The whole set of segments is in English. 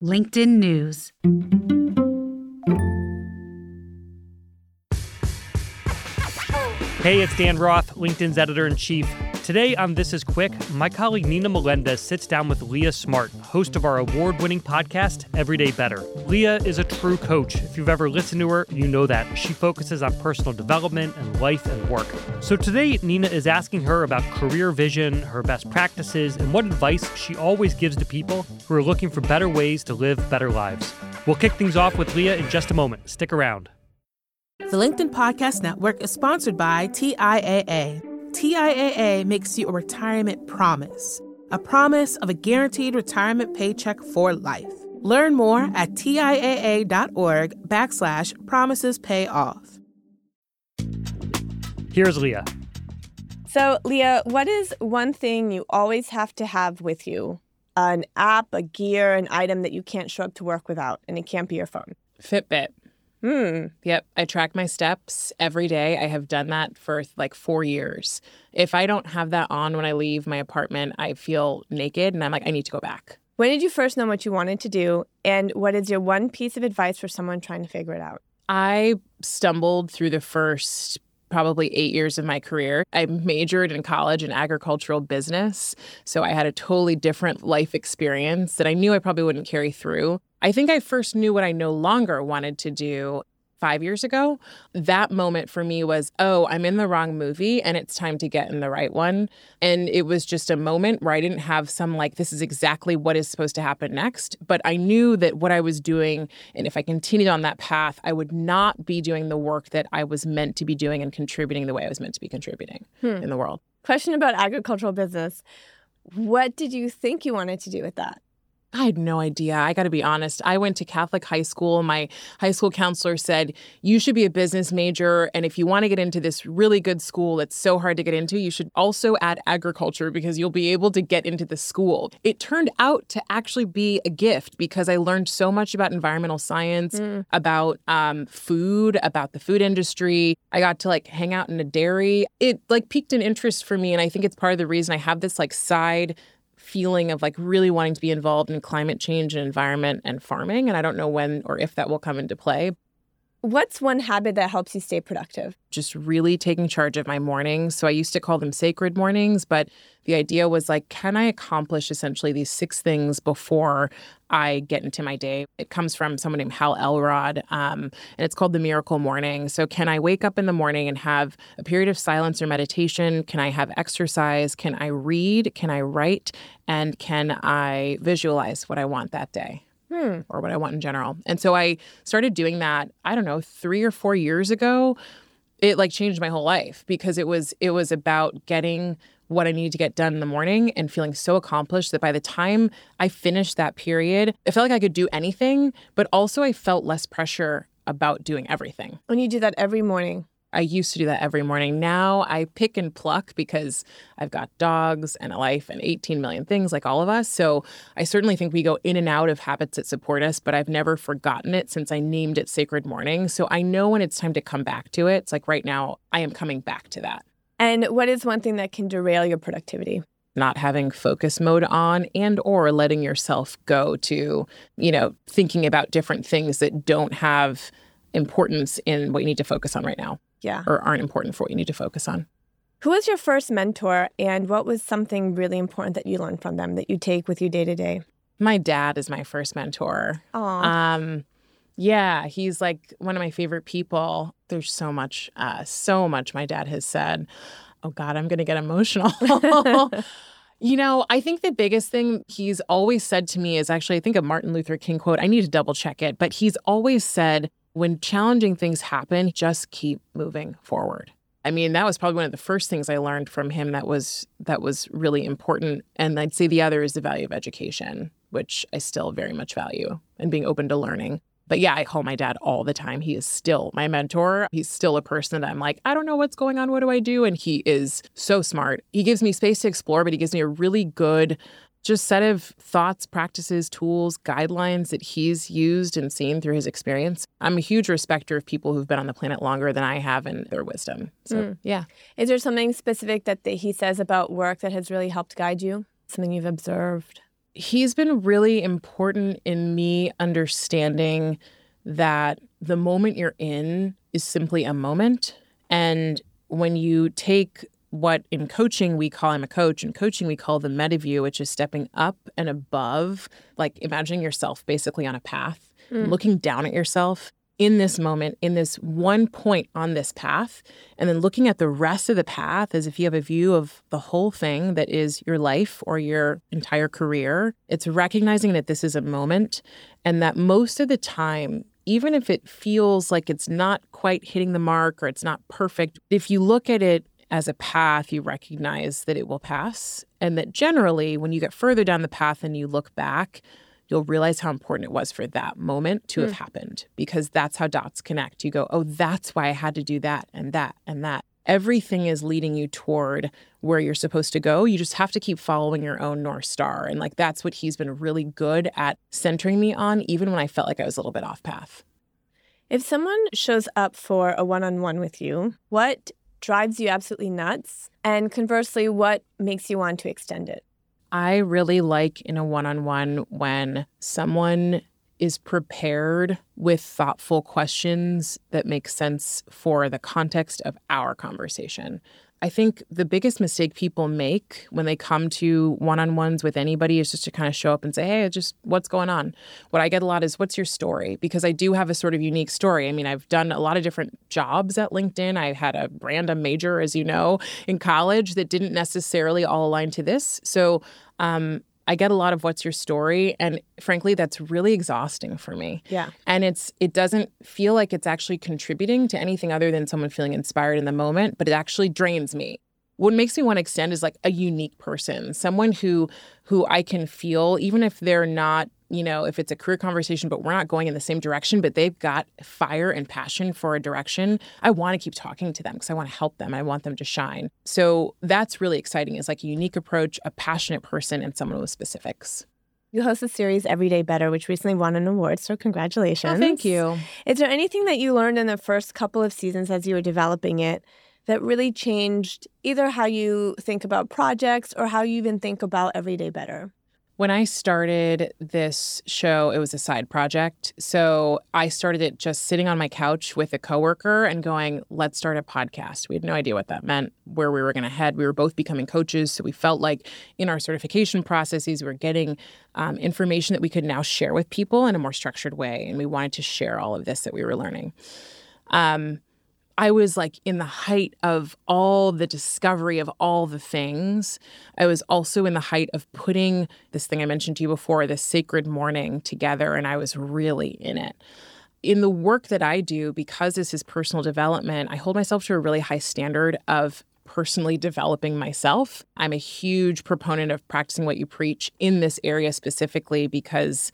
LinkedIn News. Hey, it's Dan Roth, LinkedIn's editor in chief. Today on This Is Quick, my colleague Nina Melendez sits down with Leah Smart, host of our award winning podcast, Everyday Better. Leah is a true coach. If you've ever listened to her, you know that. She focuses on personal development and life and work. So today, Nina is asking her about career vision, her best practices, and what advice she always gives to people who are looking for better ways to live better lives. We'll kick things off with Leah in just a moment. Stick around. The LinkedIn Podcast Network is sponsored by TIAA. TIAA makes you a retirement promise, a promise of a guaranteed retirement paycheck for life. Learn more at TIAA.org backslash promises pay off. Here's Leah. So, Leah, what is one thing you always have to have with you? An app, a gear, an item that you can't show up to work without, and it can't be your phone. Fitbit. Hmm. Yep. I track my steps every day. I have done that for like four years. If I don't have that on when I leave my apartment, I feel naked and I'm like, I need to go back. When did you first know what you wanted to do? And what is your one piece of advice for someone trying to figure it out? I stumbled through the first probably eight years of my career. I majored in college in agricultural business. So I had a totally different life experience that I knew I probably wouldn't carry through. I think I first knew what I no longer wanted to do five years ago. That moment for me was, oh, I'm in the wrong movie and it's time to get in the right one. And it was just a moment where I didn't have some like, this is exactly what is supposed to happen next. But I knew that what I was doing, and if I continued on that path, I would not be doing the work that I was meant to be doing and contributing the way I was meant to be contributing hmm. in the world. Question about agricultural business. What did you think you wanted to do with that? I had no idea. I got to be honest. I went to Catholic high school. My high school counselor said, You should be a business major. And if you want to get into this really good school that's so hard to get into, you should also add agriculture because you'll be able to get into the school. It turned out to actually be a gift because I learned so much about environmental science, mm. about um, food, about the food industry. I got to like hang out in a dairy. It like piqued an interest for me. And I think it's part of the reason I have this like side feeling of like really wanting to be involved in climate change and environment and farming. And I don't know when or if that will come into play. What's one habit that helps you stay productive? Just really taking charge of my mornings. So I used to call them sacred mornings, but the idea was like, can I accomplish essentially these six things before I get into my day? It comes from someone named Hal Elrod, um, and it's called the miracle morning. So, can I wake up in the morning and have a period of silence or meditation? Can I have exercise? Can I read? Can I write? And can I visualize what I want that day? Hmm. or what I want in general. And so I started doing that, I don't know, three or four years ago. It like changed my whole life because it was it was about getting what I needed to get done in the morning and feeling so accomplished that by the time I finished that period, I felt like I could do anything, but also I felt less pressure about doing everything. When you do that every morning, I used to do that every morning. Now I pick and pluck because I've got dogs and a life and 18 million things like all of us. So I certainly think we go in and out of habits that support us, but I've never forgotten it since I named it Sacred Morning. So I know when it's time to come back to it. It's like right now I am coming back to that. And what is one thing that can derail your productivity? not having focus mode on and or letting yourself go to you know thinking about different things that don't have importance in what you need to focus on right now yeah. or aren't important for what you need to focus on. Who was your first mentor and what was something really important that you learned from them that you take with you day to day? My dad is my first mentor. Aww. Um, yeah, he's like one of my favorite people. There's so much, uh, so much my dad has said. Oh God, I'm gonna get emotional. You know, I think the biggest thing he's always said to me is actually, I think a Martin Luther King quote. I need to double check it, but he's always said, when challenging things happen, just keep moving forward. I mean, that was probably one of the first things I learned from him that was that was really important. And I'd say the other is the value of education, which I still very much value and being open to learning. But yeah, I call my dad all the time. He is still my mentor. He's still a person that I'm like, I don't know what's going on. What do I do? And he is so smart. He gives me space to explore, but he gives me a really good just set of thoughts, practices, tools, guidelines that he's used and seen through his experience. I'm a huge respecter of people who've been on the planet longer than I have and their wisdom. So, mm. yeah. Is there something specific that he says about work that has really helped guide you? Something you've observed? he's been really important in me understanding that the moment you're in is simply a moment. And when you take what in coaching we call I'm a coach, in coaching we call the meta view, which is stepping up and above, like imagining yourself basically on a path, mm. looking down at yourself in this moment, in this one point on this path, and then looking at the rest of the path as if you have a view of the whole thing that is your life or your entire career. It's recognizing that this is a moment and that most of the time, even if it feels like it's not quite hitting the mark or it's not perfect, if you look at it as a path, you recognize that it will pass. And that generally, when you get further down the path and you look back, you'll realize how important it was for that moment to mm. have happened because that's how dots connect. You go, oh, that's why I had to do that and that and that. Everything is leading you toward where you're supposed to go. You just have to keep following your own North Star. And like that's what he's been really good at centering me on, even when I felt like I was a little bit off path. If someone shows up for a one on one with you, what drives you absolutely nuts? And conversely, what makes you want to extend it? I really like in a one on one when someone is prepared with thoughtful questions that make sense for the context of our conversation. I think the biggest mistake people make when they come to one on ones with anybody is just to kind of show up and say, Hey, just what's going on? What I get a lot is, What's your story? Because I do have a sort of unique story. I mean, I've done a lot of different jobs at LinkedIn. I had a random major, as you know, in college that didn't necessarily all align to this. So, um, I get a lot of what's your story and frankly that's really exhausting for me. Yeah. And it's it doesn't feel like it's actually contributing to anything other than someone feeling inspired in the moment, but it actually drains me what makes me want to extend is like a unique person someone who who i can feel even if they're not you know if it's a career conversation but we're not going in the same direction but they've got fire and passion for a direction i want to keep talking to them because i want to help them i want them to shine so that's really exciting It's like a unique approach a passionate person and someone with specifics you host the series Everyday Better, which recently won an award. So, congratulations. Oh, thank you. Is there anything that you learned in the first couple of seasons as you were developing it that really changed either how you think about projects or how you even think about everyday better? When I started this show, it was a side project. So I started it just sitting on my couch with a coworker and going, let's start a podcast. We had no idea what that meant, where we were going to head. We were both becoming coaches. So we felt like in our certification processes, we were getting um, information that we could now share with people in a more structured way. And we wanted to share all of this that we were learning. Um, I was like in the height of all the discovery of all the things. I was also in the height of putting this thing I mentioned to you before, this sacred morning together, and I was really in it. In the work that I do, because this is personal development, I hold myself to a really high standard of personally developing myself. I'm a huge proponent of practicing what you preach in this area specifically because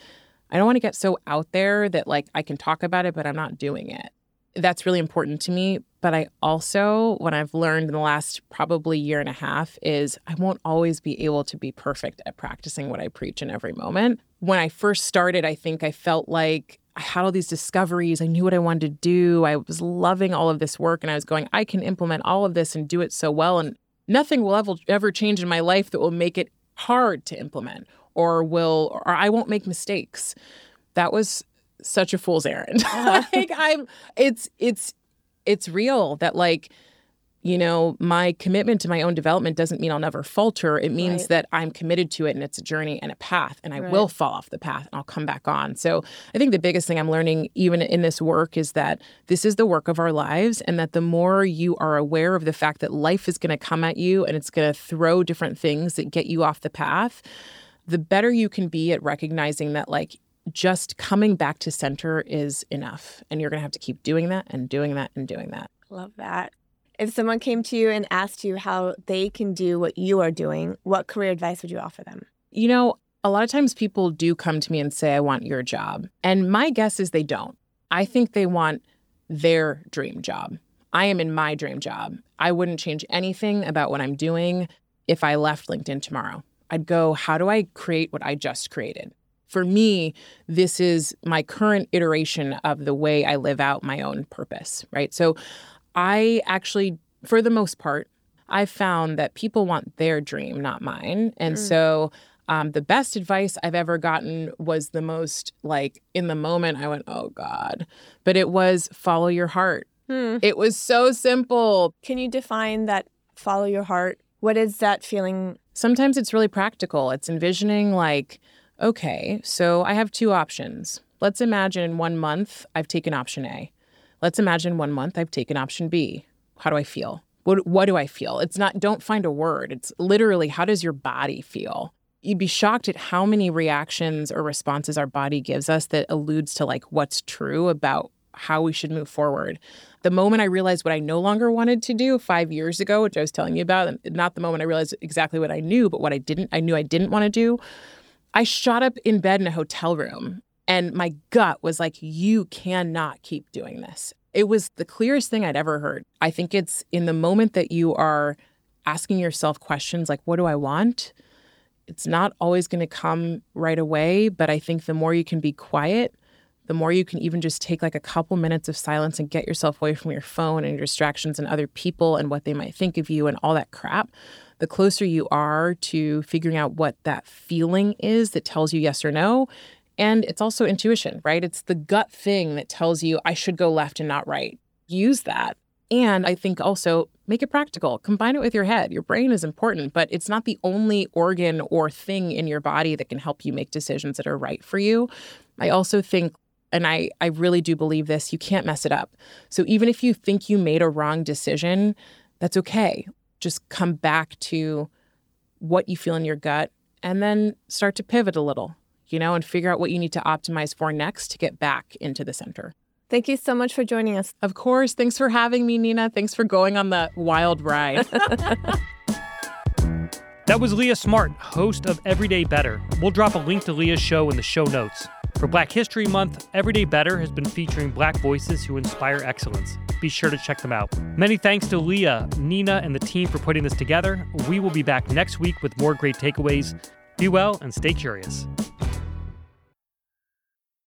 I don't want to get so out there that like I can talk about it, but I'm not doing it that's really important to me. But I also, what I've learned in the last probably year and a half is I won't always be able to be perfect at practicing what I preach in every moment. When I first started, I think I felt like I had all these discoveries. I knew what I wanted to do. I was loving all of this work and I was going, I can implement all of this and do it so well. And nothing will ever, change in my life that will make it hard to implement or will, or I won't make mistakes. That was such a fool's errand. Uh-huh. like I'm it's it's it's real that like you know, my commitment to my own development doesn't mean I'll never falter. It means right. that I'm committed to it and it's a journey and a path, and I right. will fall off the path and I'll come back on. So I think the biggest thing I'm learning, even in this work, is that this is the work of our lives, and that the more you are aware of the fact that life is going to come at you and it's going to throw different things that get you off the path, the better you can be at recognizing that, like, just coming back to center is enough. And you're going to have to keep doing that and doing that and doing that. Love that. If someone came to you and asked you how they can do what you are doing, what career advice would you offer them? You know, a lot of times people do come to me and say, I want your job. And my guess is they don't. I think they want their dream job. I am in my dream job. I wouldn't change anything about what I'm doing if I left LinkedIn tomorrow. I'd go, how do I create what I just created? For me, this is my current iteration of the way I live out my own purpose, right? So I actually, for the most part, I found that people want their dream, not mine. And mm. so Um, the best advice I've ever gotten was the most like in the moment, I went, oh God. But it was follow your heart. Hmm. It was so simple. Can you define that follow your heart? What is that feeling? Sometimes it's really practical. It's envisioning, like, okay, so I have two options. Let's imagine in one month I've taken option A. Let's imagine one month I've taken option B. How do I feel? What, what do I feel? It's not, don't find a word. It's literally, how does your body feel? You'd be shocked at how many reactions or responses our body gives us that alludes to like what's true about how we should move forward. The moment I realized what I no longer wanted to do five years ago, which I was telling you about, not the moment I realized exactly what I knew, but what I didn't, I knew I didn't want to do. I shot up in bed in a hotel room and my gut was like, you cannot keep doing this. It was the clearest thing I'd ever heard. I think it's in the moment that you are asking yourself questions like, what do I want? It's not always going to come right away, but I think the more you can be quiet, the more you can even just take like a couple minutes of silence and get yourself away from your phone and your distractions and other people and what they might think of you and all that crap, the closer you are to figuring out what that feeling is that tells you yes or no. And it's also intuition, right? It's the gut thing that tells you I should go left and not right. Use that. And I think also make it practical. Combine it with your head. Your brain is important, but it's not the only organ or thing in your body that can help you make decisions that are right for you. I also think and I, I really do believe this, you can't mess it up. So even if you think you made a wrong decision, that's okay. Just come back to what you feel in your gut and then start to pivot a little, you know, and figure out what you need to optimize for next to get back into the center. Thank you so much for joining us. Of course. Thanks for having me, Nina. Thanks for going on the wild ride. that was Leah Smart, host of Everyday Better. We'll drop a link to Leah's show in the show notes. For Black History Month, Everyday Better has been featuring Black voices who inspire excellence. Be sure to check them out. Many thanks to Leah, Nina, and the team for putting this together. We will be back next week with more great takeaways. Be well and stay curious.